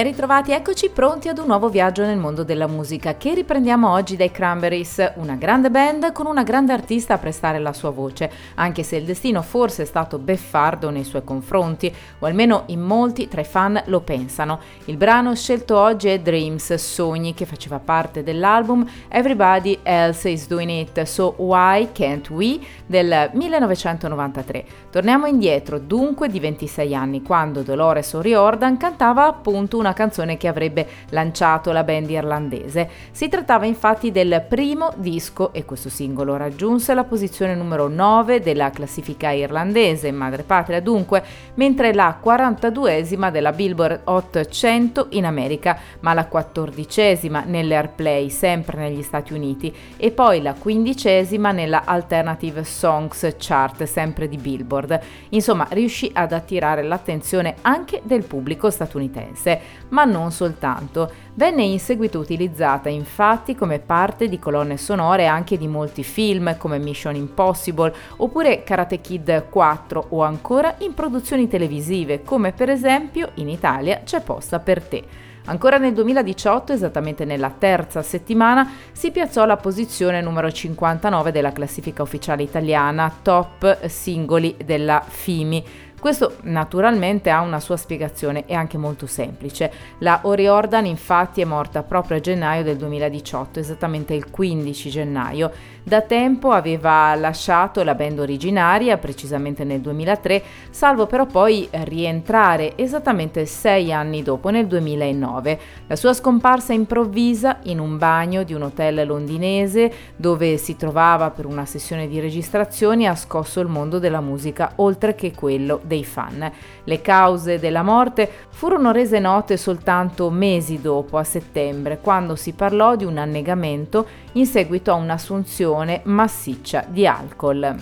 Ben ritrovati, eccoci pronti ad un nuovo viaggio nel mondo della musica che riprendiamo oggi dai Cranberries, una grande band con una grande artista a prestare la sua voce, anche se il destino forse è stato beffardo nei suoi confronti, o almeno in molti tra i fan lo pensano. Il brano scelto oggi è Dreams, Sogni, che faceva parte dell'album Everybody Else Is Doing It, So Why Can't We del 1993. Torniamo indietro dunque di 26 anni, quando Dolores O'Riordan cantava appunto una canzone che avrebbe lanciato la band irlandese. Si trattava infatti del primo disco e questo singolo raggiunse la posizione numero 9 della classifica irlandese, madrepatria dunque, mentre la 42esima della Billboard Hot 100 in America, ma la 14esima nelle Airplay sempre negli Stati Uniti e poi la quindicesima nella Alternative Songs Chart sempre di Billboard. Insomma, riuscì ad attirare l'attenzione anche del pubblico statunitense ma non soltanto. Venne in seguito utilizzata infatti come parte di colonne sonore anche di molti film come Mission Impossible oppure Karate Kid 4 o ancora in produzioni televisive come per esempio in Italia C'è posta per te. Ancora nel 2018, esattamente nella terza settimana, si piazzò alla posizione numero 59 della classifica ufficiale italiana top singoli della FIMI questo naturalmente ha una sua spiegazione e anche molto semplice. La Oriordan infatti è morta proprio a gennaio del 2018, esattamente il 15 gennaio. Da tempo aveva lasciato la band originaria, precisamente nel 2003, salvo però poi rientrare esattamente sei anni dopo, nel 2009. La sua scomparsa improvvisa in un bagno di un hotel londinese dove si trovava per una sessione di registrazioni ha scosso il mondo della musica oltre che quello dei fan. Le cause della morte furono rese note soltanto mesi dopo, a settembre, quando si parlò di un annegamento in seguito a un'assunzione massiccia di alcol.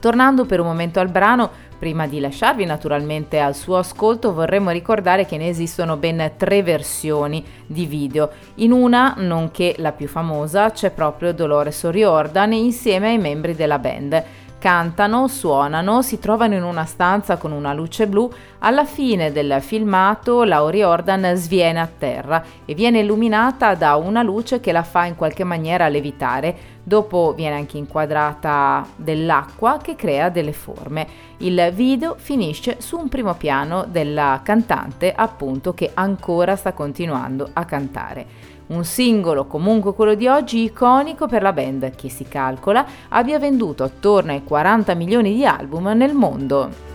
Tornando per un momento al brano, Prima di lasciarvi naturalmente al suo ascolto vorremmo ricordare che ne esistono ben tre versioni di video. In una, nonché la più famosa, c'è proprio Dolores O'Riordan insieme ai membri della band cantano, suonano, si trovano in una stanza con una luce blu. Alla fine del filmato Laurie Ordan sviene a terra e viene illuminata da una luce che la fa in qualche maniera levitare. Dopo viene anche inquadrata dell'acqua che crea delle forme. Il video finisce su un primo piano della cantante, appunto, che ancora sta continuando a cantare. Un singolo, comunque quello di oggi, iconico per la band che si calcola abbia venduto attorno ai 40 milioni di album nel mondo.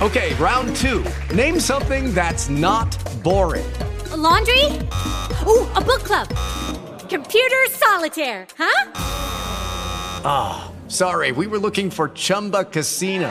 Okay, round two. Name something that's not boring. A laundry? Ooh, a book club. Computer solitaire, huh? Ah, oh, sorry, we were looking for Chumba Casino.